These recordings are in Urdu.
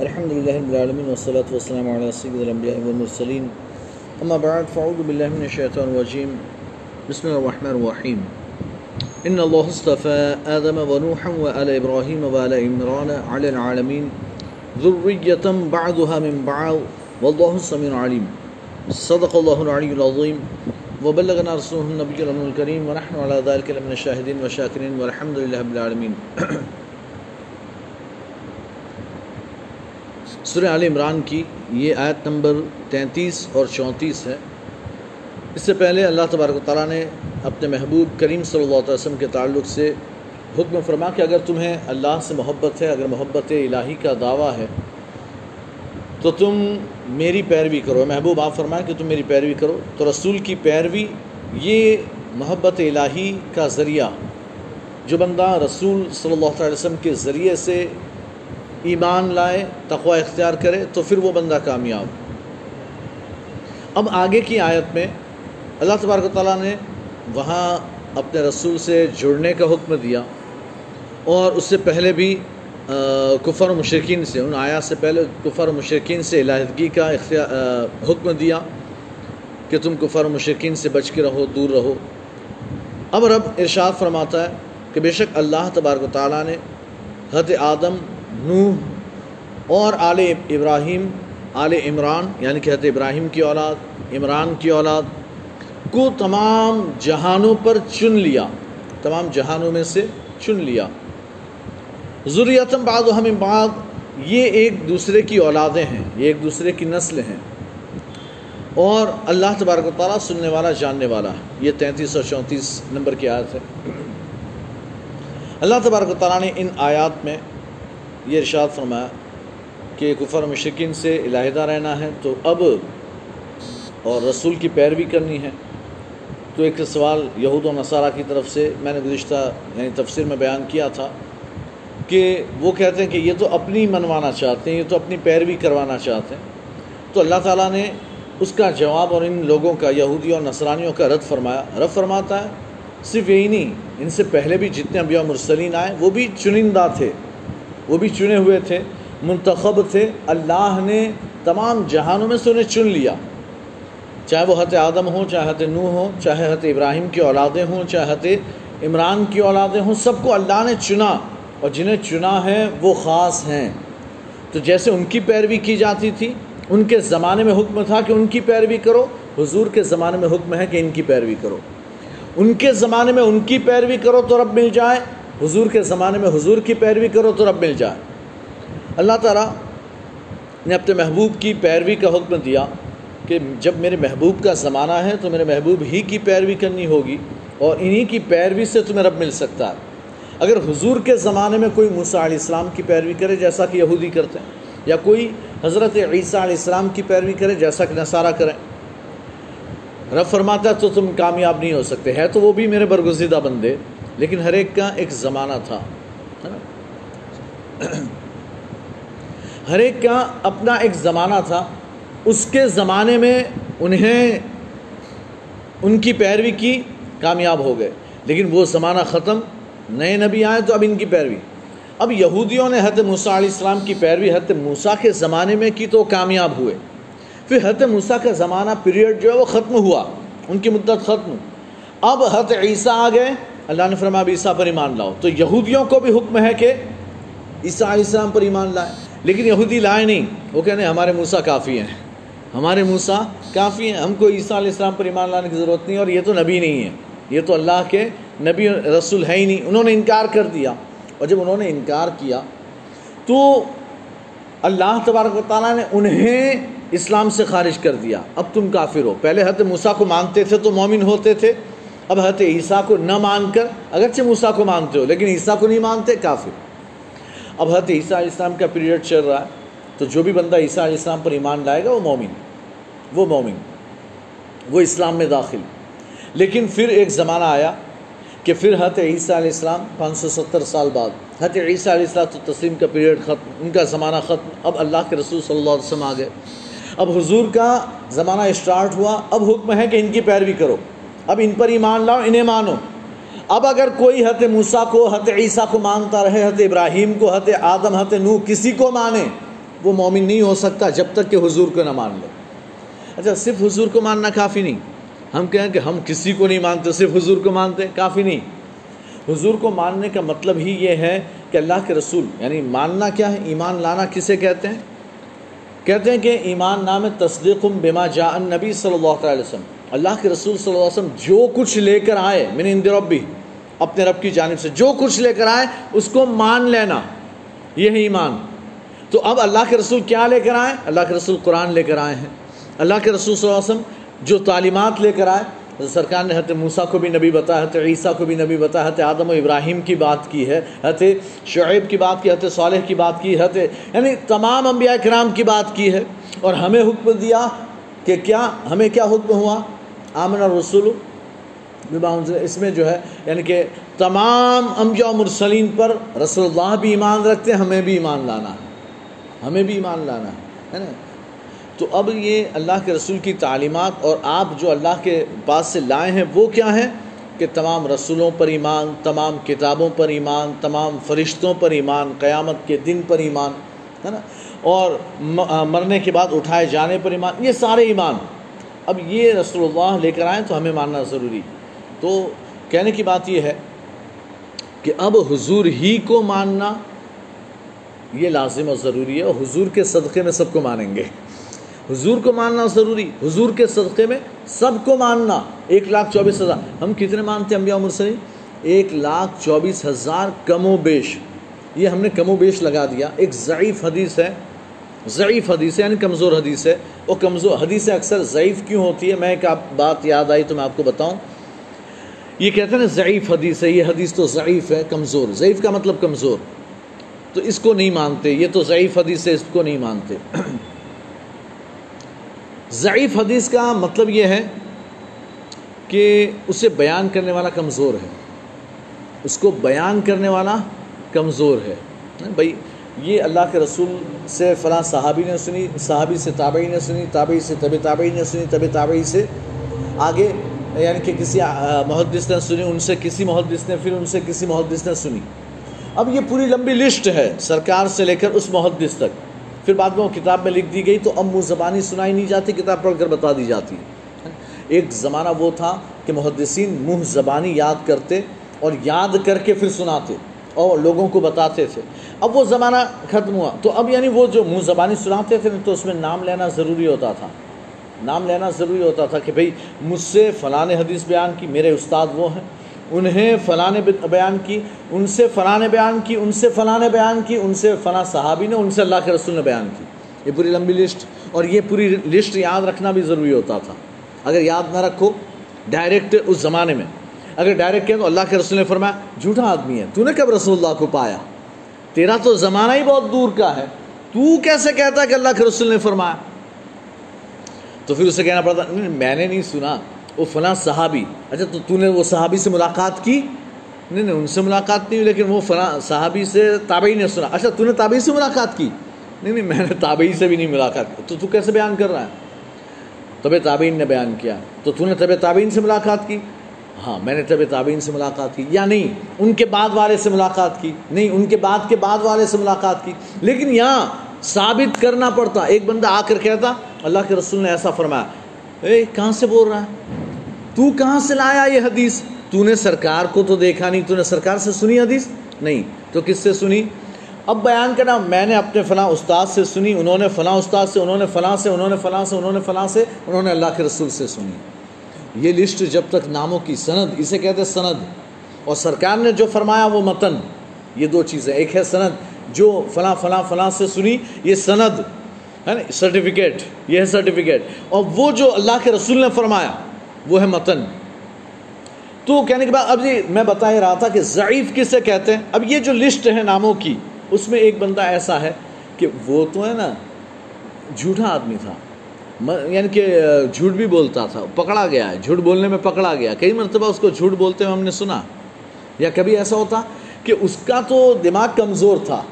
الحمد لله رب العالمين، والصلاة والسلام على سيد الأنبياء والمرسلين. أما بعد، فأعوذ بالله من الشيطان الرجيم. بسم الله الرحمن الرحيم. إن الله اصطفى آدم ونوحا وآل إبراهيم وآل عمران على العالمين، ذرية بعضها من بعض، والله السميع العليم. صدق الله العلي العظيم. وبلغنا رسوله النبي الأمين الكريم، ونحن على ذلك لمن الشاهدين والشاكرين، والحمد لله رب العالمين. سورہ عال عمران کی یہ آیت نمبر تینتیس اور چونتیس ہے۔ اس سے پہلے اللہ تبارک و تعالیٰ نے اپنے محبوب کریم صلی اللہ علیہ وسلم کے تعلق سے حکم فرما کہ اگر تمہیں اللہ سے محبت ہے، اگر محبت الہی کا دعویٰ ہے، تو تم میری پیروی کرو۔ محبوب، آپ فرمائیں کہ تم میری پیروی کرو۔ تو رسول کی پیروی یہ محبت الہی کا ذریعہ، جو بندہ رسول صلی اللہ علیہ وسلم کے ذریعے سے ایمان لائے، تقوی اختیار کرے، تو پھر وہ بندہ کامیاب۔ اب آگے کی آیت میں اللہ تبارک و تعالیٰ نے وہاں اپنے رسول سے جڑنے کا حکم دیا اور اس سے پہلے بھی کفر و مشرقین سے، ان آیات سے پہلے کفر و مشرقین سے علیحدگی کا اختیار حکم دیا کہ تم کفر و مشرقین سے بچ کے رہو، دور رہو۔ اب رب ارشاد فرماتا ہے کہ بے شک اللہ تبارک و تعالیٰ نے حد آدم نوح اور آل ابراہیم، آل عمران یعنی کہ حضرت ابراہیم کی اولاد، عمران کی اولاد، کو تمام جہانوں پر چن لیا۔ تمام جہانوں میں سے چن لیا۔ ضروریتم بعض و ہمیں بعض یہ ایک دوسرے کی اولادیں ہیں، یہ ایک دوسرے کی نسل ہیں۔ اور اللہ تبارک و تعالیٰ سننے والا، جاننے والا۔ ہے یہ تینتیس اور چونتیس نمبر کی آیت ہے۔ اللہ تبارک و تعالیٰ نے ان آیات میں یہ ارشاد فرمایا کہ کفر مشرقین سے علیحدہ رہنا ہے، تو اب اور رسول کی پیروی کرنی ہے۔ تو ایک سوال یہود و نصارہ کی طرف سے میں نے گزشتہ یعنی تفسیر میں بیان کیا تھا کہ وہ کہتے ہیں کہ یہ تو اپنی منوانا چاہتے ہیں، یہ تو اپنی پیروی کروانا چاہتے ہیں۔ تو اللہ تعالیٰ نے اس کا جواب اور ان لوگوں کا یہودی اور نصرانیوں کا رد فرمایا۔ رد فرماتا ہے، صرف یہی نہیں، ان سے پہلے بھی جتنے انبیاء مرسلین آئے، وہ بھی چنندہ تھے۔ وہ بھی چنے ہوئے تھے، منتخب تھے، اللہ نے تمام جہانوں میں سے انہیں چن لیا۔ چاہے وہ حت آدم ہوں، چاہے حت نو ہوں، چاہے حت ابراہیم کی اولادیں ہوں، چاہے حت عمران کی اولادیں ہوں، سب کو اللہ نے چنا۔ اور جنہیں چنا ہے، وہ خاص ہیں۔ تو جیسے ان کی پیروی کی جاتی تھی، ان کے زمانے میں حکم تھا کہ ان کی پیروی کرو، حضور کے زمانے میں حکم ہے کہ ان کی پیروی کرو۔ ان کے زمانے میں ان کی پیروی کرو تو رب مل جائے۔ حضور کے زمانے میں حضور کی پیروی کرو تو رب مل جائے۔ اللہ تعالیٰ نے اپنے محبوب کی پیروی کا حکم دیا کہ جب میرے محبوب کا زمانہ ہے تو میرے محبوب ہی کی پیروی کرنی ہوگی اور انہی کی پیروی سے تمہیں رب مل سکتا ہے۔ اگر حضور کے زمانے میں کوئی موسیٰ علیہ السلام کی پیروی کرے جیسا کہ یہودی کرتے ہیں، یا کوئی حضرت عیسیٰ علیہ السلام کی پیروی کرے جیسا کہ نصارہ کریں، رب فرماتا ہے تو تم کامیاب نہیں ہو سکتے، ہے تو وہ بھی میرے برگزیدہ بندے۔ لیکن ہر ایک کا ایک زمانہ تھا ہر ایک کا اپنا ایک زمانہ تھا۔ اس کے زمانے میں انہیں ان کی پیروی کی کامیاب ہو گئے۔ لیکن وہ زمانہ ختم، نئے نبی آئے تو اب ان کی پیروی۔ اب یہودیوں نے حضرت موسیٰ علیہ السلام کی پیروی حضرت موسیٰ کے زمانے میں کی تو کامیاب ہوئے۔ پھر حضرت موسیٰ کا زمانہ پیریڈ جو ہے وہ ختم ہوا، ان کی مدت ختم۔ اب حضرت عیسیٰ آ گئے۔ اللہ نے فرما اب عیسیٰ پر ایمان لاؤ۔ تو یہودیوں کو بھی حکم ہے کہ عیسیٰ علیہ السلام پر ایمان لائے لیکن یہودی لائے نہیں۔ وہ کہنے ہمارے موسیٰ کافی ہیں۔ ہمارے موسیٰ کافی ہیں۔ ہم کو عیسیٰ علیہ السلام پر ایمان لانے کی ضرورت نہیں اور یہ تو نبی نہیں ہے یہ تو اللہ کے نبی رسول ہے ہی نہیں۔ انہوں نے انکار کر دیا۔ اور جب انہوں نے انکار کیا، تو اللہ تبارک و تعالیٰ نے انہیں اسلام سے خارج کر دیا۔ اب تم کافر ہو۔ پہلے حضرت موسیٰ کو مانتے تھے تو مومن ہوتے تھے۔ اب حضرت عیسیٰ کو نہ مان کر، اگرچہ موسیٰ کو مانتے ہو، لیکن عیسیٰ کو نہیں مانتے، کافر۔ اب حضرت عیسیٰ علیہ السلام کا پیریڈ چل رہا ہے، تو جو بھی بندہ عیسیٰ علیہ السلام پر ایمان لائے گا، وہ مومن وہ مومن، وہ اسلام میں داخل۔ لیکن پھر ایک زمانہ آیا کہ پھر حضرت عیسیٰ علیہ السلام پانچ سو ستر سال بعد، حضرت عیسیٰ علیہ السلام تو تسلیم کا پیریڈ ختم، ان کا زمانہ ختم۔ اب اللہ کے رسول صلی اللہ علیہ وسلم آ گئے اب حضور کا زمانہ اسٹارٹ ہوا، اب حکم ہے کہ ان کی پیروی کرو۔ اب ان پر ایمان لاؤ، انہیں مانو۔ اب اگر کوئی حت موسیٰ کو حت عیسیٰ کو مانتا رہے حت ابراہیم کو حت آدم حت نو کسی کو مانے، وہ مومن نہیں ہو سکتا جب تک کہ حضور کو نہ مان لے۔ اچھا صرف حضور کو ماننا کافی نہیں۔ ہم کہیں کہ ہم کسی کو نہیں مانتے، صرف حضور کو مانتے، کافی نہیں۔ حضور کو ماننے کا مطلب ہی یہ ہے کہ اللہ کے رسول یعنی ماننا کیا ہے، ایمان لانا کسے کہتے ہیں؟ کہتے ہیں کہ ایمان نام تصدیق بما جاء النبی صلی اللہ علیہ وسلم۔ اللہ کے رسول صلی اللہ علیہ وسلم جو کچھ لے کر آئے، من اند ربی، اپنے رب کی جانب سے جو کچھ لے کر آئے، اس کو مان لینا یہ ہے ایمان۔ تو اب اللہ کے رسول کیا لے کر آئے؟ اللہ کے رسول قرآن لے کر آئے ہیں۔ اللہ کے رسول صلی اللہ علیہ وسلم جو تعلیمات لے کر آئے سرکار نے حضرت موسیٰ کو بھی نبی بتایا حضرت عیسیٰ کو بھی نبی بتایا حضرت آدم و ابراہیم کی بات کی ہے، حضرت شعیب کی بات کی، حضرت صالح کی بات کی، حضرت یعنی تمام انبیاء کرام کی بات کی ہے۔ اور ہمیں حکم دیا کہ کیا، ہمیں کیا حکم ہوا؟ آمن الرسول اس میں جو ہے یعنی کہ تمام انبیاء و مرسلین پر رسول اللہ بھی ایمان رکھتے ہیں، ہمیں بھی ایمان لانا ہے۔ ہمیں بھی ایمان لانا ہے نا؟ تو اب یہ اللہ کے رسول کی تعلیمات اور آپ جو اللہ کے پاس سے لائے ہیں، وہ کیا ہیں؟ کہ تمام رسولوں پر ایمان، تمام کتابوں پر ایمان، تمام فرشتوں پر ایمان، قیامت کے دن پر ایمان، ہے نا؟ اور مرنے کے بعد اٹھائے جانے پر ایمان، یہ سارے ایمان۔ اب یہ رسول اللہ لے کر آئیں تو ہمیں ماننا ضروری۔ تو کہنے کی بات یہ ہے کہ اب حضور ہی کو ماننا یہ لازم اور ضروری ہے اور حضور کے صدقے میں سب کو مانیں گے۔ حضور کو ماننا ضروری، حضور کے صدقے میں سب کو ماننا۔ ایک لاکھ چوبیس ہزار۔ ہم کتنے مانتے ہیں انبیاء مرسلین؟ ایک لاکھ چوبیس ہزار کم و بیش۔ یہ ہم نے کم و بیش لگا دیا۔ ایک ضعیف حدیث ہے۔ ضعیف حدیث ہے یعنی کمزور حدیث ہے۔ وہ کمزور حدیث اکثر ضعیف کیوں ہوتی ہے میں ایک آپ بات یاد آئی تو میں آپ کو بتاؤں۔ یہ کہتے ہیں نا، ضعیف حدیث ہے، یہ حدیث تو ضعیف ہے، کمزور۔ ضعیف کا مطلب کمزور۔ تو اس کو نہیں مانتے، یہ تو ضعیف حدیث ہے، اس کو نہیں مانتے۔ ضعیف حدیث کا مطلب یہ ہے کہ اسے بیان کرنے والا کمزور ہے۔ اس کو بیان کرنے والا کمزور ہے۔ بھائی یہ اللہ کے رسول سے فلاں صحابی نے سنی، صحابی سے تابعی نے سنی، تابعی سے طب تابعی نے سنی طب تابعی سے آگے یعنی کہ کسی محدث نے سنی، ان سے کسی محدث نے، پھر ان سے کسی محدث نے سنی۔ اب یہ پوری لمبی لسٹ ہے سرکار سے لے کر اس محدث تک۔ پھر بعد میں وہ کتاب میں لکھ دی گئی تو اب منہ زبانی سنائی نہیں جاتی، کتاب پڑھ کر بتا دی جاتی۔ ایک زمانہ وہ تھا کہ محدثین منہ زبانی یاد کرتے اور یاد کر کے پھر سناتے۔ اور لوگوں کو بتاتے تھے۔ اب وہ زمانہ ختم ہوا۔ تو اب یعنی وہ جو منہ زبانی سناتے تھے تو اس میں نام لینا ضروری ہوتا تھا۔ نام لینا ضروری ہوتا تھا کہ بھئی مجھ سے فلاں حدیث بیان کی، میرے استاد وہ ہیں۔ انہیں فلاں بیان کی، ان سے فلاں بیان کی، ان سے فلاں بیان کی، ان سے فلاں صحابی نے، ان سے اللہ کے رسول نے بیان کی۔ یہ پوری لمبی لسٹ۔ اور یہ پوری لسٹ یاد رکھنا بھی ضروری ہوتا تھا۔ اگر یاد نہ رکھو، ڈائریکٹ اس زمانے میں۔ اگر ڈائریکٹ کہیں تو اللہ کے رسول نے فرمایا، جھوٹا آدمی ہے، تو نے کب رسول اللہ کو پایا؟ تیرا تو زمانہ ہی بہت دور کا ہے۔ تو کیسے کہتا کہ اللہ کے رسول نے فرمایا؟ تو پھر اسے کہنا پڑتا، نہیں، میں نے نہیں سنا، وہ فلاں صحابی۔ اچھا تو تو نے وہ صحابی سے ملاقات کی؟ نہیں نہیں، ان سے ملاقات نہیں ہوئی، لیکن وہ فلاں صحابی سے تابعی نے سنا۔ اچھا تو نے تابعی سے ملاقات کی؟ نہیں نہیں، میں نے تابعی سے بھی نہیں ملاقات کی۔ تو تو کیسے بیان کر رہا ہے؟ طب تابعین نے بیان کیا۔ تو تو نے طب تابعین سے ملاقات کی؟ ہاں میں نے طب تابعین سے ملاقات کی۔ یا نہیں، ان کے بعد والے سے ملاقات کی۔ نہیں، ان کے بعد کے بعد والے سے ملاقات کی۔ لیکن یہاں ثابت کرنا پڑتا۔ ایک بندہ آ کر کہتا، اللہ کے رسول نے ایسا فرمایا، اے، کہاں سے بول رہا ہے؟ تو کہاں سے لایا یہ حدیث؟ تو نے سرکار کو تو دیکھا نہیں، تو نے سرکار سے سنی حدیث؟ نہیں۔ تو کس سے سنی؟ اب بیان کرنا، میں نے اپنے فلاں استاد سے سنی، انہوں نے فلاں استاد سے، انہوں نے فلاں سے، انہوں نے فلاں سے، انہوں نے فلاں سے، انہوں نے اللہ کے رسول سے سنی۔ یہ لسٹ جب تک ناموں کی سند، اسے کہتے سند۔ اور سرکار نے جو فرمایا وہ متن۔ یہ دو چیزیں، ایک ہے سند، جو فلاں فلاں فلاں سے سنی، یہ سند، ہے نا سرٹیفکیٹ یہ ہے سرٹیفکیٹ اور وہ جو اللہ کے رسول نے فرمایا، وہ ہے متن۔ تو کہنے کے بعد، اب جی میں بتا ہی رہا تھا کہ ضعیف کسے کہتے ہیں؟ اب یہ جو لسٹ ہے ناموں کی، اس میں ایک بندہ ایسا ہے کہ وہ تو ہے نا، جھوٹا آدمی تھا۔ یعنی کہ جھوٹ بھی بولتا تھا، پکڑا گیا ہے، جھوٹ بولنے میں پکڑا گیا کئی مرتبہ اس کو جھوٹ بولتے ہوئے ہم نے سنا۔ یا کبھی ایسا ہوتا کہ اس کا تو دماغ کمزور تھا،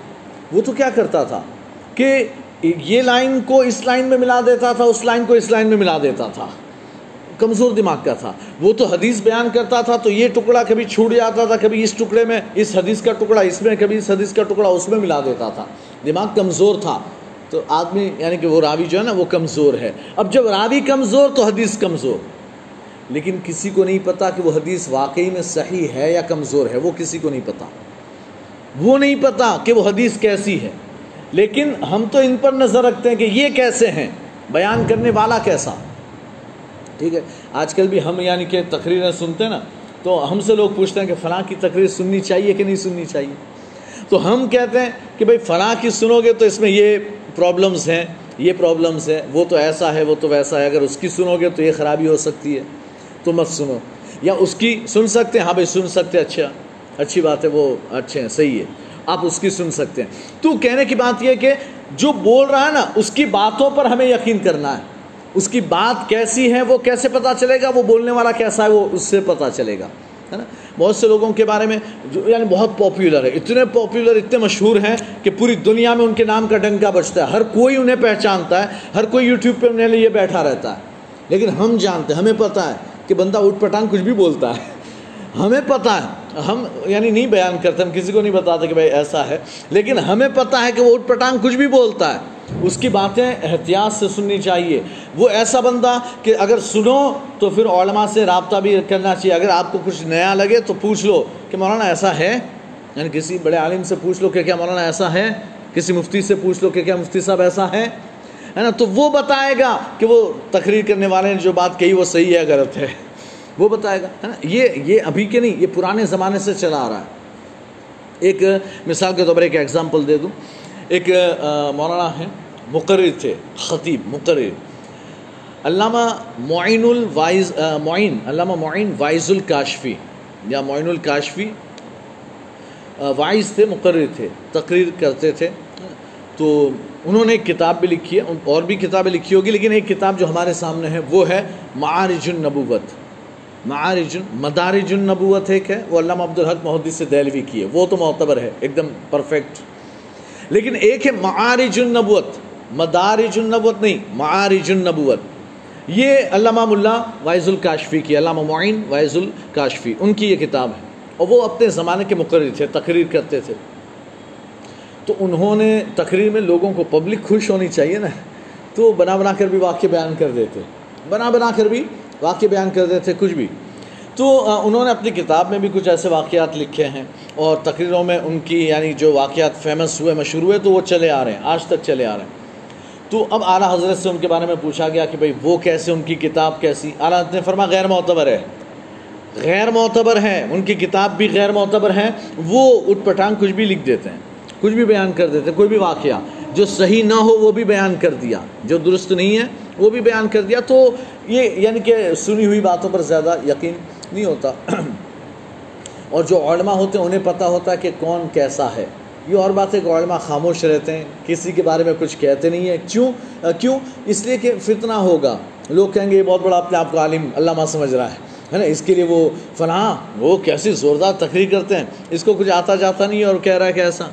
وہ تو کیا کرتا تھا کہ یہ لائن کو اس لائن میں ملا دیتا تھا، اس لائن کو اس لائن میں ملا دیتا تھا۔ کمزور دماغ کا تھا۔ وہ تو حدیث بیان کرتا تھا، تو یہ ٹکڑا کبھی چھوٹ جاتا تھا، کبھی اس ٹکڑے میں، اس حدیث کا ٹکڑا اس میں، کبھی اس حدیث کا ٹکڑا اس میں ملا دیتا تھا۔ دماغ کمزور تھا۔ تو آدمی یعنی کہ وہ راوی جو ہے نا وہ کمزور ہے۔ اب جب راوی کمزور تو حدیث کمزور۔ لیکن کسی کو نہیں پتا کہ وہ حدیث واقعی میں صحیح ہے یا کمزور ہے، وہ کسی کو نہیں پتا۔ وہ نہیں پتا کہ وہ حدیث کیسی ہے۔ لیکن ہم تو ان پر نظر رکھتے ہیں کہ یہ کیسے ہیں، بیان کرنے والا کیسا۔ ٹھیک ہے، آج کل بھی ہم یعنی کہ تقریریں سنتے ہیں نا، تو ہم سے لوگ پوچھتے ہیں کہ فلاں کی تقریر سننی چاہیے کہ نہیں سننی چاہیے۔ تو ہم کہتے ہیں کہ بھائی فلاں کی سنو گے تو اس میں یہ پرابلمز ہیں، یہ پرابلمز ہیں، وہ تو ایسا ہے، وہ تو ویسا ہے، اگر اس کی سنو گے تو یہ خرابی ہو سکتی ہے۔ تو مت سنو۔ یا اس کی سن سکتے ہیں ہاں بھائی سن سکتے اچھا اچھی بات ہے، وہ اچھے ہیں، صحیح ہے۔ آپ اس کی سن سکتے ہیں۔ تو کہنے کی بات یہ کہ جو بول رہا ہے نا، اس کی باتوں پر ہمیں یقین کرنا ہے۔ اس کی بات کیسی ہے، وہ کیسے پتا چلے گا؟ وہ بولنے والا کیسا ہے، وہ اس سے پتا چلے گا، ہے نا؟ بہت سے لوگوں کے بارے میں جو یعنی بہت پاپولر ہے۔ اتنے پاپولر اتنے مشہور ہیں کہ پوری دنیا میں ان کے نام کا ڈنکا بچتا ہے۔ ہر کوئی انہیں پہچانتا ہے، ہر کوئی یوٹیوب پہ انہیں لیے بیٹھا رہتا ہے۔ لیکن ہم جانتے ہیں، ہمیں پتہ ہے کہ بندہ اٹھ پٹانگ کچھ بھی بولتا ہے۔ ہمیں پتہ ہے ہم یعنی نہیں بیان کرتے، ہم کسی کو نہیں بتاتے کہ بھائی ایسا ہے، لیکن ہمیں پتہ ہے کہ وہ اٹھ پٹانگ کچھ بھی بولتا ہے۔ اس کی باتیں احتیاط سے سننی چاہیے۔ وہ ایسا بندہ کہ اگر سنو تو پھر علماء سے رابطہ بھی کرنا چاہیے۔ اگر آپ کو کچھ نیا لگے تو پوچھ لو کہ مولانا ایسا ہے؟ یعنی کسی بڑے عالم سے پوچھ لو کہ کیا مولانا ایسا ہے؟ کسی مفتی سے پوچھ لو کہ کیا مفتی صاحب ایسا ہے؟ ہے نا؟ تو وہ بتائے گا کہ وہ تقریر کرنے والے نے جو بات کہی وہ صحیح ہے، غلط ہے۔ وہ بتائے گا، ہے نا؟ یہ یہ ابھی کے نہیں، یہ پرانے زمانے سے چلا آ رہا ہے۔ ایک مثال کے طور پر ایک ایگزامپل دے دوں۔ ایک مولانا ہے مقرر تھے، خطیب، مقرر۔ علامہ معین الوائز معین، علامہ معین وائز الکاشفی، یا معین الکاشفی وائز تھے، مقرر تھے، تقریر کرتے تھے۔ تو انہوں نے ایک کتاب بھی لکھی ہے، اور بھی کتابیں لکھی ہوگی، لیکن ایک کتاب جو ہمارے سامنے ہے، وہ ہے معارج النبوت۔ معارج مدارج النبوت ایک ہے وہ علامہ عبدالحق محدث سے دہلوی کی ہے۔ وہ تو معتبر ہے، ایک دم پرفیکٹ لیکن ایک ہے معارج النبوت، مدارج النبوت نہیں، معارج النبوت۔ یہ علامہ ملا وائز الکاشفی کی، علامہ معین وائز الکاشفی، ان کی یہ کتاب ہے۔ اور وہ اپنے زمانے کے مقرر تھے، تقریر کرتے تھے۔ تو انہوں نے تقریر میں لوگوں کو پبلک خوش ہونی چاہیے نا، تو بنا بنا کر بھی واقع بیان کر دیتے۔ بنا بنا کر بھی واقع بیان کر دیتے کچھ بھی۔ تو انہوں نے اپنی کتاب میں بھی کچھ ایسے واقعات لکھے ہیں اور تقریروں میں ان کی یعنی جو واقعات فیمس ہوئے، مشہور ہوئے، تو وہ چلے آ رہے ہیں، آج تک چلے آ رہے ہیں۔ تو اب اعلیٰ حضرت سے ان کے بارے میں پوچھا گیا کہ بھائی وہ کیسے، ان کی کتاب کیسی؟ اعلیٰ حضرت نے فرما، غیر معتبر ہے۔ غیر معتبر ہے ان کی کتاب بھی غیر معتبر ہے وہ اٹھ پٹانگ کچھ بھی لکھ دیتے ہیں، کچھ بھی بیان کر دیتے ہیں، کوئی بھی واقعہ۔ جو صحیح نہ ہو وہ بھی بیان کر دیا جو درست نہیں ہے وہ بھی بیان کر دیا تو یہ یعنی کہ سنی ہوئی باتوں پر زیادہ یقین نہیں ہوتا اور جو علماء ہوتے ہیں انہیں پتہ ہوتا ہے کہ کون کیسا ہے یہ اور بات ہے کہ علماء خاموش رہتے ہیں، کسی کے بارے میں کچھ کہتے نہیں ہیں۔ کیوں؟ کیوں؟ اس لیے کہ فتنہ ہوگا۔ لوگ کہیں گے یہ بہت بڑا اپنے آپ کو عالم، علامہ سمجھ رہا ہے ہے نا؟ اس کے لیے وہ فلاں، وہ کیسی زوردار تقریر کرتے ہیں۔ اس کو کچھ آتا جاتا نہیں ہے اور کہہ رہا ہے کہ ایسا۔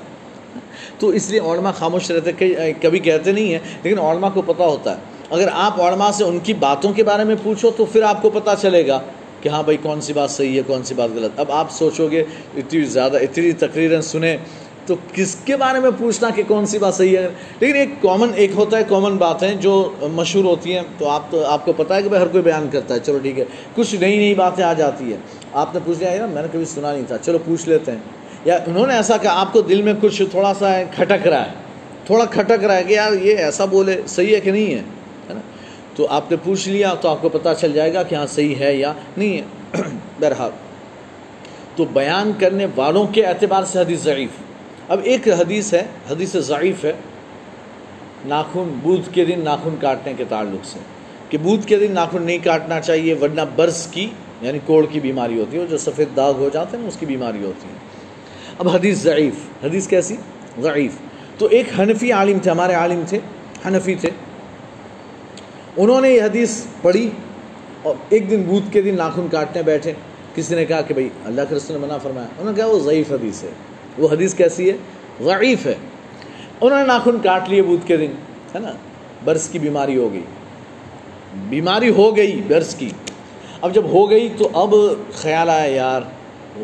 تو اس لیے علماء خاموش رہتے کبھی کہتے نہیں ہیں، لیکن علماء کو پتہ ہوتا ہے۔ اگر آپ علماء سے ان کی باتوں کے بارے میں پوچھو تو پھر آپ کو پتہ چلے گا کہ ہاں بھائی کون سی بات صحیح ہے، کون سی بات غلط۔ اب آپ سوچو گے، اتنی زیادہ، اتنی تقریریں سنیں تو کس کے بارے میں پوچھنا کہ کون سی بات صحیح ہے؟ لیکن ایک کامن ایک ہوتا ہے کامن باتیں جو مشہور ہوتی ہیں۔ تو آپ تو آپ کو پتہ ہے کہ بھائی ہر کوئی بیان کرتا ہے۔ چلو ٹھیک ہے، کچھ نئی نئی باتیں آ جاتی ہیں۔ آپ نے پوچھ لیا ہے نا میں نے کبھی سنا نہیں تھا۔ چلو پوچھ لیتے ہیں۔ یا انہوں نے ایسا کہا، آپ کو دل میں کچھ تھوڑا سا کھٹک رہا ہے، تھوڑا کھٹک رہا ہے کہ یار یہ ایسا بولے، صحیح ہے کہ نہیں ہے؟ نا؟ تو آپ نے پوچھ لیا تو آپ کو پتہ چل جائے گا کہ ہاں صحیح ہے یا نہیں ہے۔ بہرحال، تو بیان کرنے والوں کے اعتبار سے حدیث ضعیف۔ اب ایک حدیث ہے، حدیث ضعیف ہے۔ ناخن بدھ کے دن ناخن کاٹنے کے تعلق سے۔ کہ بدھ کے دن ناخن نہیں کاٹنا چاہیے، ورنہ برس کی یعنی کوڑ کی بیماری ہوتی ہے جو سفید داغ ہو جاتے ہیں، اس کی بیماری ہوتی ہے۔ اب حدیث ضعیف، حدیث کیسی؟ ضعیف۔ تو ایک حنفی عالم تھے، ہمارے عالم تھے، حنفی تھے۔ انہوں نے یہ حدیث پڑھی اور ایک دن بدھ کے دن ناخن کاٹنے بیٹھے۔ کسی نے کہا کہ بھائی اللہ کے رسول نے منع فرمایا؟ انہوں نے کہا وہ ضعیف حدیث ہے۔ وہ حدیث کیسی ہے؟ ضعیف ہے۔ انہوں نے ناخن کاٹ لیے بدھ کے دن، ہے نا؟ برس کی بیماری ہو گئی۔ بیماری ہو گئی برس کی۔ اب جب ہو گئی تو اب خیال آیا، یار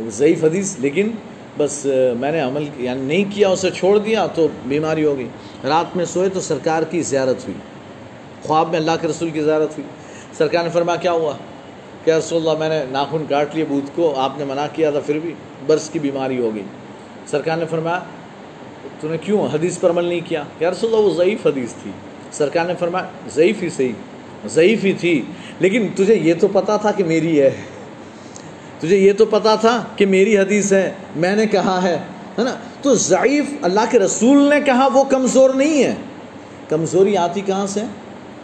ضعیف حدیث، لیکن بس میں نے عمل یعنی نہیں کیا، اسے چھوڑ دیا تو بیماری ہو گئی۔ رات میں سوئے تو سرکار کی زیارت ہوئی۔ خواب میں اللہ کے رسول کی زیارت ہوئی۔ سرکار نے فرمایا، کیا ہوا؟ کہ رسول اللہ، میں نے ناخن کاٹ لیے بوت کو، آپ نے منع کیا تھا پھر بھی برس کی بیماری ہو گئی۔ سرکار نے فرمایا، تو نے کیوں حدیث پر عمل نہیں کیا؟ کہ رسول اللہ، وہ ضعیف حدیث تھی۔ سرکار نے فرمایا، ضعیف ہی صحیح، ضعیف ہی تھی۔ لیکن تجھے یہ تو پتا تھا کہ میری ہے۔ تجھے یہ تو پتا تھا کہ میری حدیث ہے، میں نے کہا ہے نا؟ تو ضعیف اللہ کے رسول نے کہا وہ کمزور نہیں ہے۔ کمزوری آتی کہاں سے؟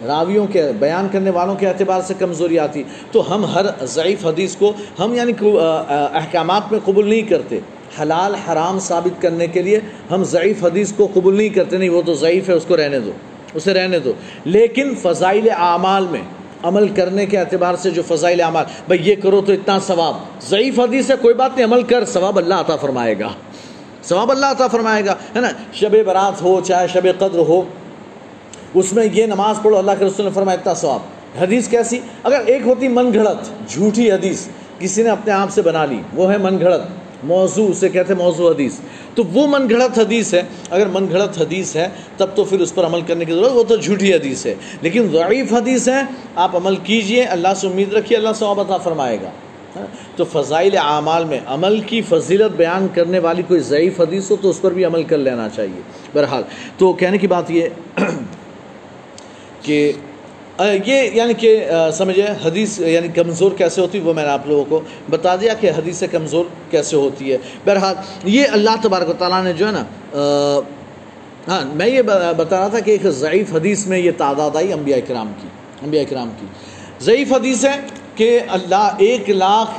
راویوں کے، بیان کرنے والوں کے اعتبار سے کمزوری آتی۔ تو ہم ہر ضعیف حدیث کو ہم یعنی احکامات میں قبول نہیں کرتے۔ حلال، حرام ثابت کرنے کے لیے ہم ضعیف حدیث کو قبول نہیں کرتے، نہیں، وہ تو ضعیف ہے، اس کو رہنے دو، اسے رہنے دو۔ لیکن فضائل اعمال میں عمل کرنے کے اعتبار سے جو فضائل اعمال بھائی یہ کرو تو اتنا ثواب۔ ضعیف حدیث ہے، کوئی بات نہیں، عمل کر، ثواب اللہ عطا فرمائے گا۔ ثواب اللہ عطا فرمائے گا، ہے نا؟ شب برات ہو، چاہے شب قدر ہو، اس میں یہ نماز پڑھو، اللہ کے رسول نے فرمایا، اتنا ثواب۔ حدیث کیسی؟ اگر ایک ہوتی من گھڑت جھوٹی حدیث، کسی نے اپنے آپ سے بنا لی، وہ ہے من گھڑت۔ موضوع، اسے کہتے ہیں موضوع حدیث۔ تو وہ من گھڑت حدیث ہے، اگر من گھڑت حدیث ہے، تب تو پھر اس پر عمل کرنے کی ضرورت، وہ تو جھوٹی حدیث ہے۔ لیکن ضعیف حدیث ہے، آپ عمل کیجیے، اللہ سے امید رکھیے اللہ ثواب عطا فرمائے گا۔ ہاں؟ تو فضائل اعمال میں عمل کی فضیلت بیان کرنے والی کوئی ضعیف حدیث ہو تو اس پر بھی عمل کر لینا چاہیے۔ بہرحال، تو کہنے کی بات یہ کہ یہ یعنی کہ سمجھے حدیث یعنی کمزور کیسے ہوتی ہے وہ میں نے آپ لوگوں کو بتا دیا کہ حدیث کمزور کیسے ہوتی ہے۔ بہرحال، یہ اللہ تبارک و تعالیٰ نے جو ہے نا ہاں میں یہ بتا رہا تھا کہ ایک ضعیف حدیث میں یہ تعداد آئی انبیاء کرام کی، انبیاء کرام کی۔ ضعیف حدیث ہے کہ اللہ ایک لاکھ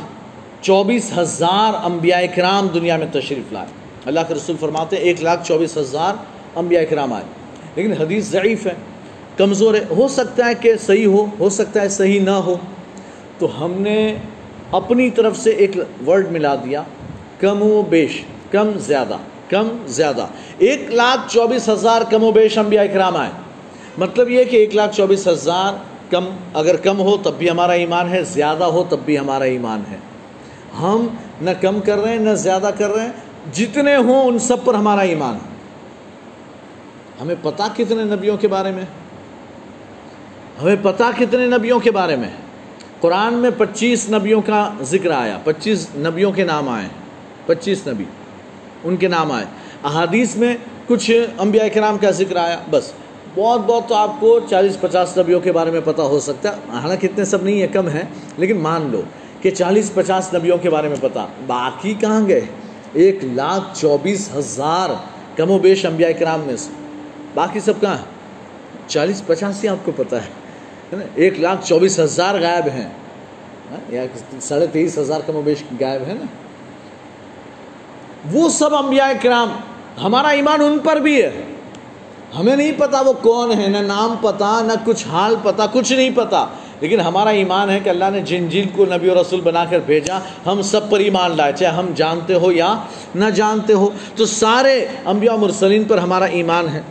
چوبیس ہزار انبیاء کرام دنیا میں تشریف لائے۔ اللہ کے رسول فرماتے ہیں، ایک لاکھ چوبیس ہزار انبیاء کرام آئے۔ لیکن حدیث ضعیف ہے۔ کمزور ہے۔ ہو سکتا ہے کہ صحیح ہو ہو سکتا ہے صحیح نہ ہو۔ تو ہم نے اپنی طرف سے ایک ورڈ ملا دیا، کم و بیش، کم زیادہ کم زیادہ۔ ایک لاکھ چوبیس ہزار کم و بیش انبیاء اکرام آئے۔ مطلب یہ کہ ایک لاکھ چوبیس ہزار کم، اگر کم ہو تب بھی ہمارا ایمان ہے، زیادہ ہو تب بھی ہمارا ایمان ہے۔ ہم نہ کم کر رہے ہیں، نہ زیادہ کر رہے ہیں۔ جتنے ہوں ان سب پر ہمارا ایمان ہے۔ ہمیں پتہ کتنے نبیوں کے بارے میں؟ ہمیں پتہ کتنے نبیوں کے بارے میں قرآن میں پچیس نبیوں کا ذکر آیا، پچیس نبیوں کے نام آئے، پچیس نبی، ان کے نام آئے۔ احادیث میں کچھ انبیاء کرام کا ذکر آیا، بس بہت بہت تو آپ کو چالیس پچاس نبیوں کے بارے میں پتہ ہو سکتا ہے۔ حالانکہ اتنے سب نہیں ہے کم ہے لیکن مان لو کہ چالیس پچاس نبیوں کے بارے میں پتہ۔ باقی کہاں گئے؟ ایک لاکھ چوبیس ہزار کم و بیش انبیاء کرام میں سے۔ باقی سب کہاں چالیس پچاس ہی آپ کو پتہ ہے۔ ایک لاکھ چوبیس ہزار غائب ہیں۔ ہاں، یا ساڑھے تیئیس ہزار کم و بیش غائب ہے نا۔ وہ سب انبیاء کرام، ہمارا ایمان ان پر بھی ہے۔ ہمیں نہیں پتا وہ کون ہے نہ نام پتا، نہ کچھ حال پتا، کچھ نہیں پتا۔ لیکن ہمارا ایمان ہے کہ اللہ نے جن جن کو نبی و رسول بنا کر بھیجا۔ ہم سب پر ایمان لائے، چاہے ہم جانتے ہو یا نہ جانتے ہو۔ تو سارے انبیاء مرسلین پر ہمارا ایمان ہے۔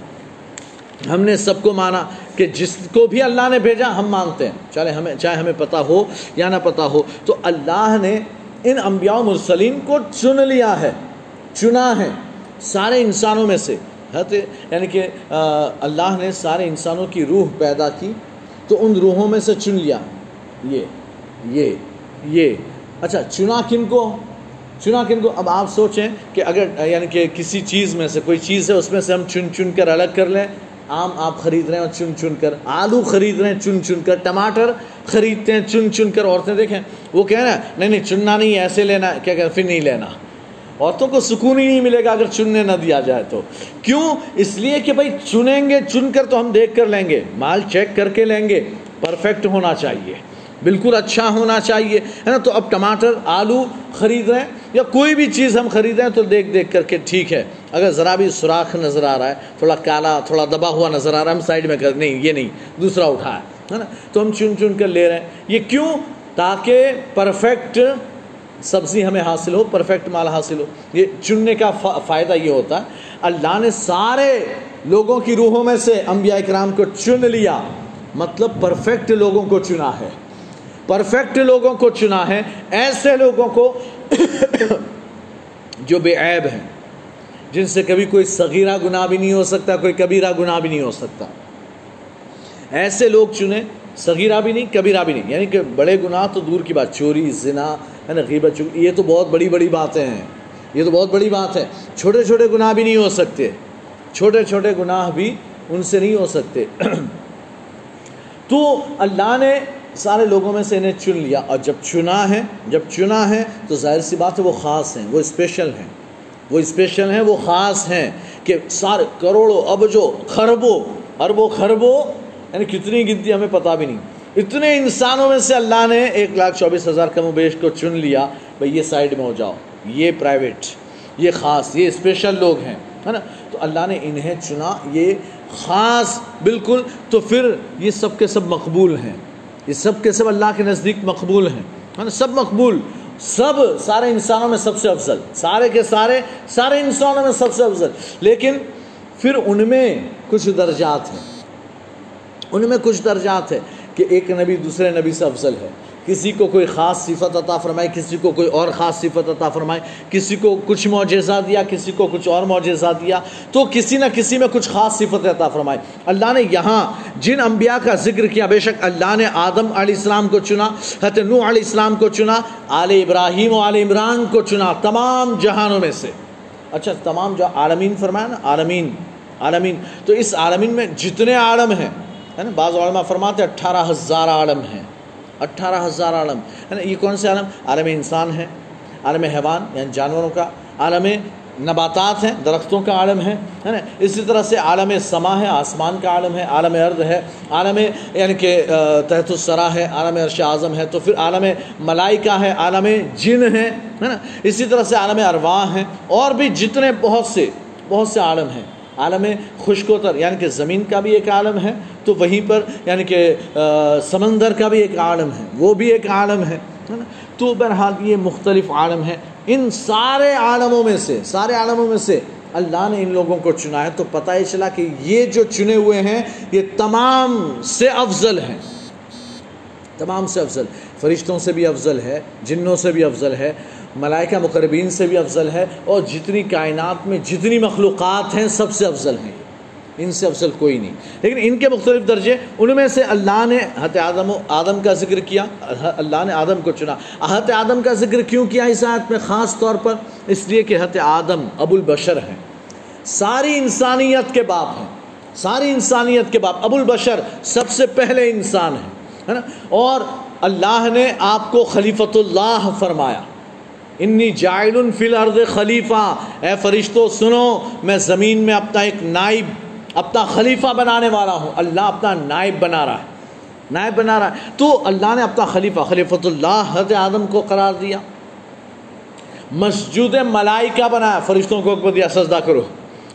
ہم نے سب کو مانا۔ کہ جس کو بھی اللہ نے بھیجا ہم مانتے ہیں۔ چاہے ہمیں چاہے ہمیں پتہ ہو یا نہ پتہ ہو۔ تو اللہ نے ان انبیاء مرسلین کو چن لیا ہے۔ چنا ہے۔ سارے انسانوں میں سے۔ یعنی کہ اللہ نے سارے انسانوں کی روح پیدا کی۔ تو ان روحوں میں سے چن لیا۔ یہ یہ یہ۔ اچھا چنا کن کو؟ چنا کن کو؟ اب آپ سوچیں کہ اگر یعنی کہ کسی چیز میں سے، کوئی چیز ہے، اس میں سے ہم چن چن کر الگ کر لیں۔ آم آپ خرید رہے ہیں چن چن کر، آلو خرید رہے ہیں، چن چن کر، ٹماٹر خریدتے ہیں، چن چن کر، عورتیں دیکھیں، وہ کہہ رہے ہیں، نہیں نہیں، چننا نہیں ایسے لینا، کیا کہ پھر نہیں لینا۔ عورتوں کو سکون ہی نہیں ملے گا اگر چننے نہ دیا جائے تو۔ کیوں؟ اس لیے کہ بھائی، چنیں گے، چن کر تو ہم دیکھ کر لیں گے۔ مال چیک کر کے لیں گے۔ پرفیکٹ ہونا چاہیے۔ بالکل اچھا ہونا چاہیے، ہے نا؟ تو اب ٹماٹر، آلو خرید رہے ہیں، یا کوئی بھی چیز ہم خریدیں تو دیکھ دیکھ کر کے ٹھیک ہے۔ اگر ذرا بھی سوراخ نظر آ رہا ہے، تھوڑا کالا، تھوڑا دبا ہوا نظر آ رہا ہے، ہم سائڈ میں کر نہیں یہ نہیں، دوسرا اٹھا ہے نا؟ تو ہم چن چن کر لے رہے ہیں۔ یہ کیوں؟ تاکہ پرفیکٹ سبزی ہمیں حاصل ہو پرفیکٹ مال حاصل ہو۔ یہ چننے کا فائدہ یہ ہوتا ہے، اللہ نے سارے لوگوں کی روحوں میں سے انبیاء اکرام کو چن لیا۔ مطلب پرفیکٹ لوگوں کو چنا ہے۔ پرفیکٹ لوگوں کو چنا ہے، ایسے لوگوں کو جو بے عیب ہیں۔ جن سے کبھی کوئی صغیرہ گناہ بھی نہیں ہو سکتا، کوئی کبیرہ گناہ بھی نہیں ہو سکتا۔ ایسے لوگ چنے، صغیرہ بھی نہیں، کبیرہ بھی نہیں۔ یعنی کہ بڑے گناہ تو دور کی بات، چوری، زنا، ہے نا، غیبت، چوری، یہ تو بہت بڑی بڑی باتیں ہیں۔ یہ تو بہت بڑی بات ہے۔ چھوٹے چھوٹے گناہ بھی نہیں ہو سکتے۔ چھوٹے چھوٹے گناہ بھی ان سے نہیں ہو سکتے۔ تو اللہ نے سارے لوگوں میں سے انہیں چن لیا۔ اور جب چنا ہے، جب چنا ہے تو ظاہر سی بات ہے وہ خاص ہیں، وہ اسپیشل ہیں۔ وہ اسپیشل ہیں، وہ خاص ہیں کہ سارے کروڑوں ابجو خربوں، اربوں خربوں یعنی کتنی گنتی ہمیں پتہ بھی نہیں۔ اتنے انسانوں میں سے اللہ نے ایک لاکھ چوبیس ہزار کم و بیش کو چن لیا، بھائی یہ سائڈ میں ہو جاؤ، یہ پرائیویٹ یہ خاص، یہ اسپیشل لوگ ہیں، ہے نا؟ تو اللہ نے انہیں چنا، یہ خاص، بالکل، تو پھر یہ سب کے سب مقبول ہیں۔ یہ سب کے سب اللہ کے نزدیک مقبول ہیں، ہے نا؟ سب مقبول۔ سب سارے انسانوں میں سب سے افضل۔ سارے کے سارے سارے انسانوں میں سب سے افضل۔ لیکن پھر ان میں کچھ درجات ہیں۔ ان میں کچھ درجات ہیں کہ ایک نبی دوسرے نبی سے افضل ہے۔ کسی کو کوئی خاص صفت عطا فرمائے کسی کو کوئی اور خاص صفت عطا فرمائے کسی کو کچھ معجزہ دیا، کسی کو کچھ اور معجزہ دیا، تو کسی نہ کسی میں کچھ خاص صفت عطا فرمائے اللہ نے یہاں جن انبیاء کا ذکر کیا، بے شک اللہ نے آدم علیہ السلام کو چنا، حضرت نوح علیہ السلام کو چنا، آل ابراہیم و آل عمران کو چنا، تمام جہانوں میں سے۔ اچھا تمام جو عالمین فرمایا نا، عالمین عالمین۔ تو اس عالمین میں جتنے عالم ہیں، ہے نا، بعض علماء فرماتے اٹھارہ ہزار عالم ہیں۔ اٹھارہ ہزار عالم۔ ہے نا یہ کون سے عالم؟ عالم انسان ہے عالم حیوان یعنی جانوروں کا۔ عالم نباتات ہیں، درختوں کا عالم ہے ہے نا؟ اسی طرح سے عالم سما ہے، آسمان کا عالم ہے، عالم ارد ہے، عالم یعنی کہ تحت السرا ہے، عالم عرش اعظم ہے، تو پھر عالم ملائکہ ہے، عالم جن ہے نا؟ اسی طرح سے عالم ارواح ہیں، اور بھی جتنے بہت سے بہت سے عالم ہیں۔ عالم خشک و تر یعنی کہ زمین کا بھی ایک عالم ہے، تو وہیں پر یعنی کہ سمندر کا بھی ایک عالم ہے، وہ بھی ایک عالم ہے تو بہرحال یہ مختلف عالم ہے ان سارے عالموں میں سے، سارے عالموں میں سے اللہ نے ان لوگوں کو چنا ہے، تو پتہ ہی چلا کہ یہ جو چنے ہوئے ہیں، یہ تمام سے افضل ہیں۔ تمام سے افضل، فرشتوں سے بھی افضل ہے، جنوں سے بھی افضل ہے، ملائکہ مقربین سے بھی افضل ہے، اور جتنی کائنات میں جتنی مخلوقات ہیں، سب سے افضل ہیں۔ ان سے افضل کوئی نہیں۔ لیکن ان کے مختلف درجے، ان میں سے اللہ نے حت آدم و آدم کا ذکر کیا، اللہ نے آدم کو چنا۔ حت آدم کا ذکر کیوں کیا اس آیت میں؟ خاص طور پر اس لیے کہ حت آدم ابو البشر ہیں۔ ساری انسانیت کے باپ ہیں۔ ساری انسانیت کے باپ، ابو البشر سب سے پہلے انسان ہیں۔ ہے نا؟ اور اللہ نے آپ کو خلیفۃ اللہ فرمایا۔ انی جائل فی الارض خلیفہ۔ اے فرشتو، سنو، میں زمین میں اپنا ایک نائب، اپنا خلیفہ بنانے والا ہوں۔ اللہ اپنا نائب بنا رہا ہے۔ نائب بنا رہا ہے۔ تو اللہ نے اپنا خلیفہ، خلیفۃ اللہ، حضرت آدم کو قرار دیا۔ مسجود ملائکہ بنایا۔ فرشتوں کو دیا، سجدہ کرو۔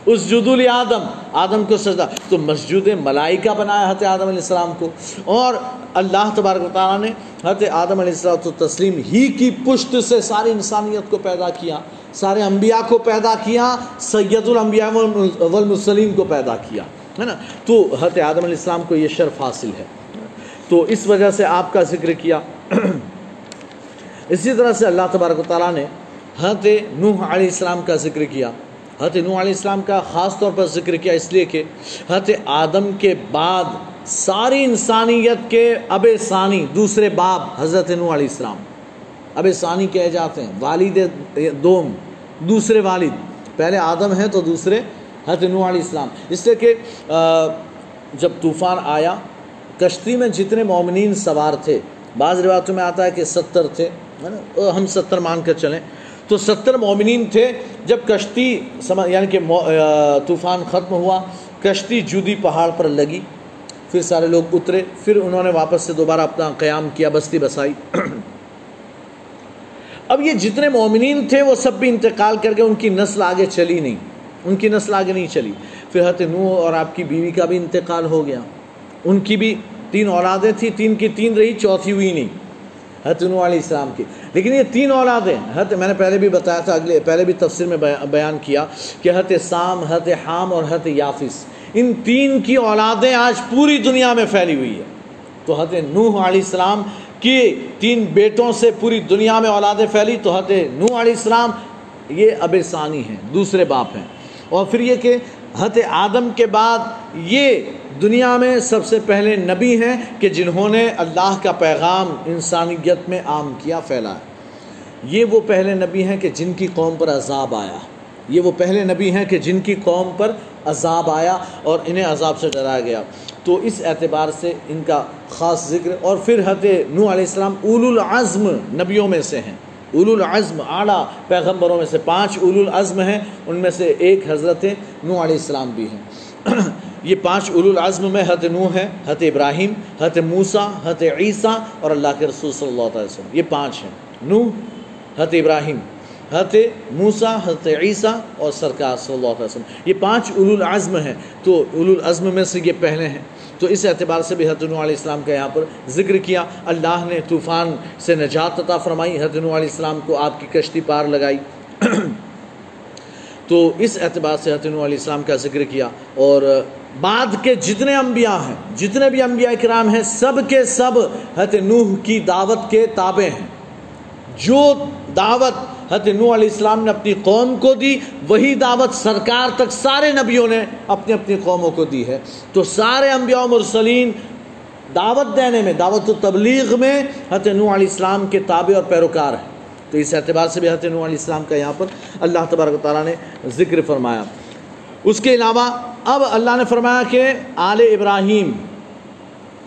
اس جدول آدم آدم کو سجدہ۔ تو مسجود ملائکہ بنایا حضرت آدم علیہ السلام کو۔ اور اللہ تبارک و تعالیٰ نے حضرت آدم علیہ السلام تسلیم ہی کی پشت سے ساری انسانیت کو پیدا کیا، سارے انبیاء کو پیدا کیا، سید الانبیاء والمسلیم کو پیدا کیا، ہے نا؟ تو حضرت آدم علیہ السلام کو یہ شرف حاصل ہے۔ تو اس وجہ سے آپ کا ذکر کیا۔ اسی طرح سے اللہ تبارک و تعالیٰ نے حضرت نوح علیہ السلام کا ذکر کیا۔ حضرت نوح علیہ السلام کا خاص طور پر ذکر کیا اس لیے کہ حضرت آدم کے بعد ساری انسانیت کے اب ثانی دوسرے باپ حضرت نوح علیہ السلام۔ اب ثانی کہے جاتے ہیں، والد دوم، دوسرے والد۔ پہلے آدم ہیں تو دوسرے حضرت نوح علیہ السلام۔ اس لیے کہ جب طوفان آیا، کشتی میں جتنے مومنین سوار تھے، بعض روایتوں میں آتا ہے کہ ستر تھے ہم ستر مان کر چلیں۔ تو ستر مومنین تھے۔ جب کشتی یعنی کہ طوفان ختم ہوا، کشتی جودی پہاڑ پر لگی۔ پھر سارے لوگ اترے۔ پھر انہوں نے واپس سے دوبارہ اپنا قیام کیا، بستی بسائی۔ اب یہ جتنے مومنین تھے، وہ سب بھی انتقال کر کے ان کی نسل آگے چلی نہیں۔ ان کی نسل آگے نہیں چلی۔ پھر حضرت نو اور آپ کی بیوی کا بھی انتقال ہو گیا۔ ان کی بھی تین اولادیں تھیں، تین کی تین رہی، چوتھی ہوئی نہیں۔ حضرت نو علیہ السلام کی۔ لیکن یہ تین اولادیں حضرت میں نے پہلے بھی بتایا تھا، اگلے پہلے بھی تفسیر میں بیان کیا کہ حضرت سام، حضرت حام اور حضرت یافس، ان تین کی اولادیں آج پوری دنیا میں پھیلی ہوئی ہے تو حضرت نوح علیہ السلام کی تین بیٹوں سے پوری دنیا میں اولادیں پھیلی، تو حضرت نوح علیہ السلام، یہ اب ثانی ہیں، دوسرے باپ ہیں۔ اور پھر یہ کہ حت آدم کے بعد یہ دنیا میں سب سے پہلے نبی ہیں کہ جنہوں نے اللہ کا پیغام انسانیت میں عام کیا پھیلایا یہ وہ پہلے نبی ہیں کہ جن کی قوم پر عذاب آیا۔ یہ وہ پہلے نبی ہیں کہ جن کی قوم پر عذاب آیا اور انہیں عذاب سے ڈرایا گیا۔ تو اس اعتبار سے ان کا خاص ذکر اور پھر حت نو علیہ السلام اول العزم نبیوں میں سے ہیں۔ اول العزم، اعلیٰ پیغمبروں میں سے پانچ اول العزم ہیں، ان میں سے ایک حضرت نوح علیہ السلام بھی ہیں۔ یہ پانچ اول العزم میں حت نو ہے حت ابراہیم حت موسیٰ حت عیسیٰ اور اللہ کے رسول صلی اللہ علیہ وسلم۔ یہ پانچ ہیں۔ نوح حت ابراہیم۔ حت موسیٰ حت عیسیٰ اور سرکار صلی اللہ علیہ وسلم۔ یہ پانچ اول العزم ہیں۔ تو اول العزم میں سے یہ پہلے ہیں۔ تو اس اعتبار سے بھی حضرت علیہ السلام کا یہاں پر ذکر کیا۔ اللہ نے طوفان سے نجات عطا فرمائی، حضرت علیہ السلام کو آپ کی کشتی پار لگائی۔ تو اس اعتبار سے حضرت علیہ السلام کا ذکر کیا۔ اور بعد کے جتنے انبیاء ہیں، جتنے بھی انبیاء کرام ہیں، سب کے سب حضرت نوح کی دعوت کے تابع ہیں۔ جو دعوت حضرت نو علیہ السلام نے اپنی قوم کو دی، وہی دعوت سرکار تک سارے نبیوں نے اپنی اپنی قوموں کو دی ہے۔ تو سارے انبیاء و مرسلین دعوت دینے میں، دعوت و تبلیغ میں حضرت نو علیہ السلام کے تابع اور پیروکار ہیں۔ تو اس اعتبار سے بھی حضرت نو علیہ السلام کا یہاں پر اللہ تبارک تعالیٰ نے ذکر فرمایا۔ اس کے علاوہ اب اللہ نے فرمایا کہ آل ابراہیم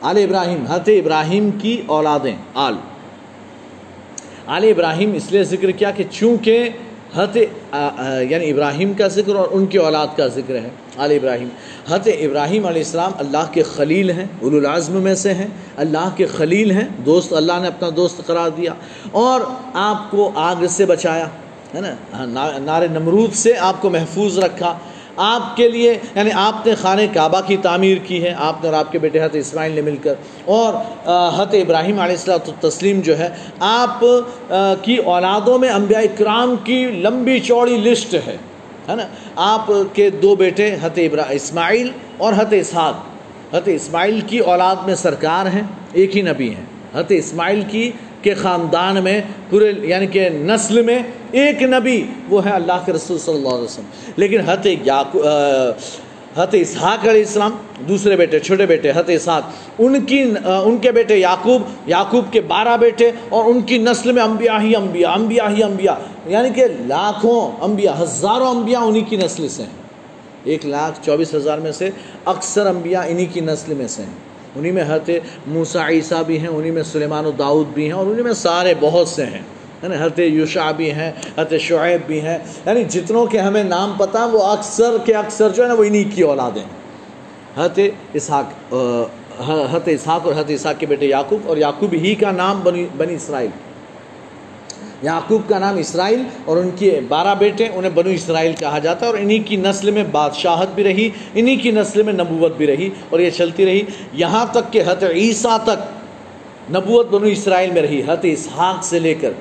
آل ابراہیم، حضرت ابراہیم کی اولادیں، آل۔ آل ابراہیم اس لیے ذکر کیا کہ چونکہ حت یعنی ابراہیم کا ذکر اور ان کی اولاد کا ذکر ہے، آل ابراہیم۔ حت ابراہیم علیہ السلام اللہ کے خلیل ہیں العظم میں سے ہیں۔ اللہ کے خلیل ہیں، دوست، اللہ نے اپنا دوست قرار دیا۔ اور آپ کو آگ سے بچایا، ہے نا؟ نار نمرود سے آپ کو محفوظ رکھا۔ آپ کے لیے یعنی آپ نے خانہ کعبہ کی تعمیر کی ہے، آپ نے اور آپ کے بیٹے حت اسماعیل نے مل کر۔ اور حت ابراہیم علیہ السلام تسلیم جو ہے، آپ کی اولادوں میں انبیاء اکرام کی لمبی چوڑی لسٹ ہے ہے نا؟ آپ کے دو بیٹے حت ابرا، اسماعیل اور حت اسحاق۔ حت اسماعیل کی اولاد میں سرکار ہیں، ایک ہی نبی ہیں۔ حت اسماعیل کی، کے خاندان میں، پورے یعنی کہ نسل میں ایک نبی، وہ ہے اللہ کے رسول صلی اللہ علیہ وسلم۔ لیکن حت حت اسحاق علیہ السلام، دوسرے بیٹے، چھوٹے بیٹے حت اسحاق، ان کی ان کے بیٹے یعقوب یعقوب کے بارہ بیٹے اور ان کی نسل میں انبیاء ہی انبیاء انبیاء ہی انبیاء۔ یعنی کہ لاکھوں انبیاء، ہزاروں انبیاء انہی کی نسل سے ہیں۔ ایک لاکھ چوبیس ہزار میں سے اکثر انبیاء انہی کی نسل میں سے ہیں۔ انہی میں حت موسیٰ، عیسیٰ بھی ہیں، انہی میں سلیمان و داؤد بھی ہیں اور انہی میں سارے بہت سے ہیں۔ یعنی حت یوشا بھی ہیں حت شعیب بھی ہیں۔ یعنی جتنوں کے ہمیں نام پتہ، وہ اکثر کے اکثر جو ہے نا، وہ انہی کی اولادیں حت اسحاق حت اسحاق اور حت اسحاق کے بیٹے یعقوب، اور یعقوب ہی کا نام بنی بنی اسرائیل۔ یعقوب کا نام اسرائیل اور ان کے بارہ بیٹے، انہیں بنو اسرائیل کہا جاتا ہے، اور انہی کی نسل میں بادشاہت بھی رہی، انہی کی نسل میں نبوت بھی رہی، اور یہ چلتی رہی۔ یہاں تک کہ حت عیسیٰ تک نبوت بنو اسرائیل میں رہی حت اسحاق سے لے کر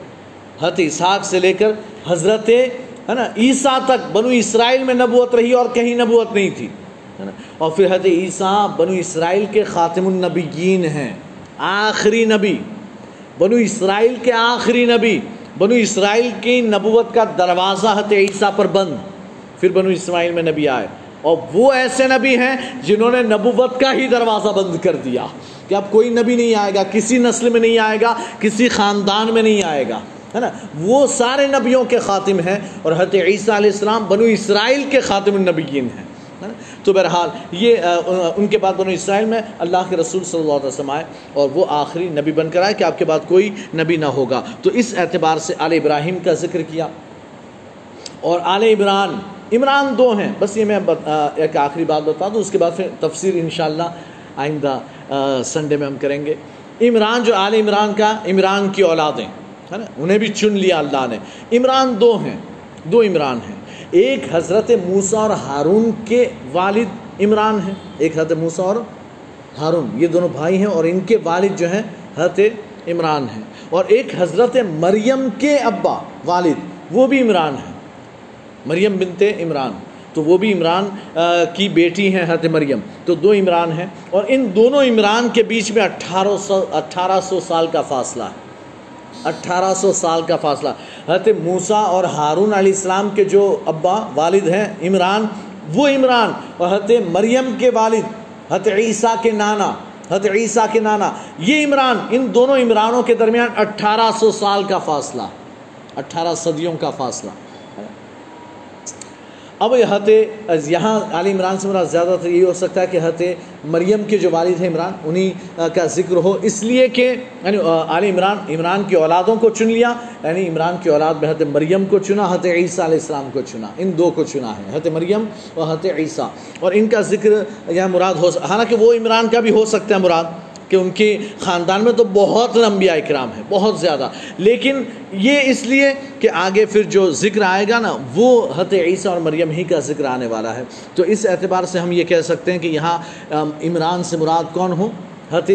حت اسحاق سے لے کر حضرت، ہے نا، عیسیٰ تک، بنو اسرائیل میں نبوت رہی اور کہیں نبوت نہیں تھی، ہے نا۔ اور پھر حت عیسیٰ بنو اسرائیل کے خاتم النبیین ہیں، آخری نبی، بنو اسرائیل کے آخری نبی، بنو اسرائیل کی نبوت کا دروازہ حت عیسیٰ پر بند، پھر بنو اسرائیل میں نبی آئے۔ اور وہ ایسے نبی ہیں جنہوں نے نبوت کا ہی دروازہ بند کر دیا۔ کہ اب کوئی نبی نہیں آئے گا، کسی نسل میں نہیں آئے گا، کسی خاندان میں نہیں آئے گا۔ ہے نا؟ وہ سارے نبیوں کے خاتم ہیں اور حضرت عیسیٰ علیہ السلام بنو اسرائیل کے خاتم النبیین ہیں تو بہرحال یہ ان کے بعد بنو اسرائیل میں اللہ کے رسول صلی اللہ علیہ وسلم آئے اور وہ آخری نبی بن کر آئے کہ آپ کے بعد کوئی نبی نہ ہوگا۔ تو اس اعتبار سے آل ابراہیم کا ذکر کیا۔ اور آل عمران عمران دو ہیں۔ بس یہ میں ایک آخری بات بتا دوں، اس کے بعد پھر تفسیر انشاءاللہ آئندہ سنڈے میں ہم کریں گے۔ عمران جو آل عمران کا، عمران کی اولادیں۔ ہے نا؟ انہیں بھی چن لیا اللہ نے۔ عمران دو ہیں، دو عمران ہیں۔ ایک حضرت موسیٰ اور ہارون کے والد عمران ہیں۔ ایک حضرت موسیٰ اور ہارون، یہ دونوں بھائی ہیں اور ان کے والد جو ہیں حضرت عمران ہیں۔ اور ایک حضرت مریم کے ابا والد، وہ بھی عمران ہیں۔ مریم بنت عمران، تو وہ بھی عمران کی بیٹی ہیں حضرت مریم۔ تو دو عمران ہیں اور ان دونوں عمران کے بیچ میں اٹھارہ سو اٹھارہ سو سال کا فاصلہ ہے۔ اٹھارہ سو سال کا فاصلہ۔ حضرت موسیٰ اور ہارون علیہ السلام کے جو ابا والد ہیں، عمران، وہ عمران۔ اور حضرت مریم کے والد، حضرت عیسیٰ کے نانا، حضرت عیسیٰ کے نانا۔ یہ عمران، ان دونوں عمرانوں کے درمیان اٹھارہ سو سال کا فاصلہ۔ اٹھارہ صدیوں کا فاصلہ۔ اب یہ حضرت یہاں علی عمران سے مراد زیادہ تر یہ ہو سکتا ہے کہ حضرت مریم کے جو والد ہیں عمران، انہی کا ذکر ہو۔ اس لیے کہ یعنی علی عمران عمران کی اولادوں کو چن لیا یعنی عمران کی اولاد میں حضرت مریم کو چنا حضرت عیسیٰ علیہ السلام کو چنا۔ ان دو کو چنا ہے حضرت مریم اور حضرت عیسیٰ۔ اور ان کا ذکر یہاں مراد ہو، حالانکہ وہ عمران کا بھی ہو سکتا ہے مراد۔ کہ ان کی خاندان میں تو بہت انبیاء اکرام ہے بہت زیادہ۔ لیکن یہ اس لیے کہ آگے پھر جو ذکر آئے گا نا، وہ حت عیسیٰ اور مریم ہی کا ذکر آنے والا ہے۔ تو اس اعتبار سے ہم یہ کہہ سکتے ہیں کہ یہاں عمران سے مراد کون ہوں؟ حت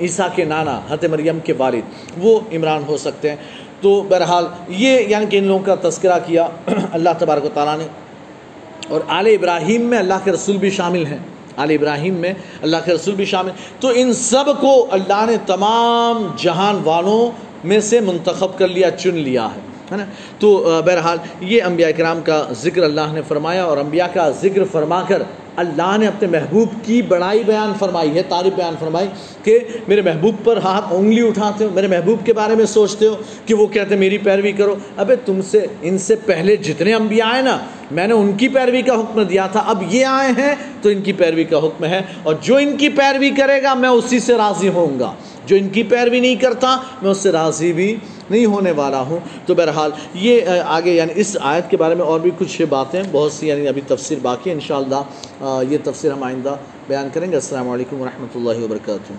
عیسیٰ کے نانا حت مریم کے والد۔ وہ عمران ہو سکتے ہیں۔ تو بہرحال یہ یعنی کہ ان لوگوں کا تذکرہ کیا۔ اللہ تبارک و تعالیٰ نے۔ اور آل ابراہیم میں اللہ کے رسول بھی شامل ہیں۔ آل ابراہیم میں، اللہ کے رسول بھی شامل۔ تو ان سب کو اللہ نے تمام جہان والوں میں سے منتخب کر لیا، چن لیا ہے ہے نا؟ تو بہرحال یہ انبیاء کرام کا ذکر اللہ نے فرمایا اور انبیاء کا ذکر فرما کر اللہ نے اپنے محبوب کی بڑائی بیان فرمائی ہے، تعریف بیان فرمائی کہ میرے محبوب پر ہاتھ انگلی اٹھاتے ہو، میرے محبوب کے بارے میں سوچتے ہو کہ وہ کہتے ہیں میری پیروی کرو۔ ابے تم سے، ان سے پہلے جتنے انبیاء آئے نا، میں نے ان کی پیروی کا حکم دیا تھا، اب یہ آئے ہیں تو ان کی پیروی کا حکم ہے۔ اور جو ان کی پیروی کرے گا، میں اسی سے راضی ہوں گا۔ جو ان کی پیروی نہیں کرتا، میں اس سے راضی بھی نہیں ہونے والا ہوں تو بہرحال یہ آگے یعنی اس آیت کے بارے میں اور بھی کچھ باتیں، بہت سی یعنی ابھی تفسیر باقی ہے انشاءاللہ یہ تفسیر ہم آئندہ بیان کریں گے۔ السلام علیکم ورحمۃ اللہ وبرکاتہ۔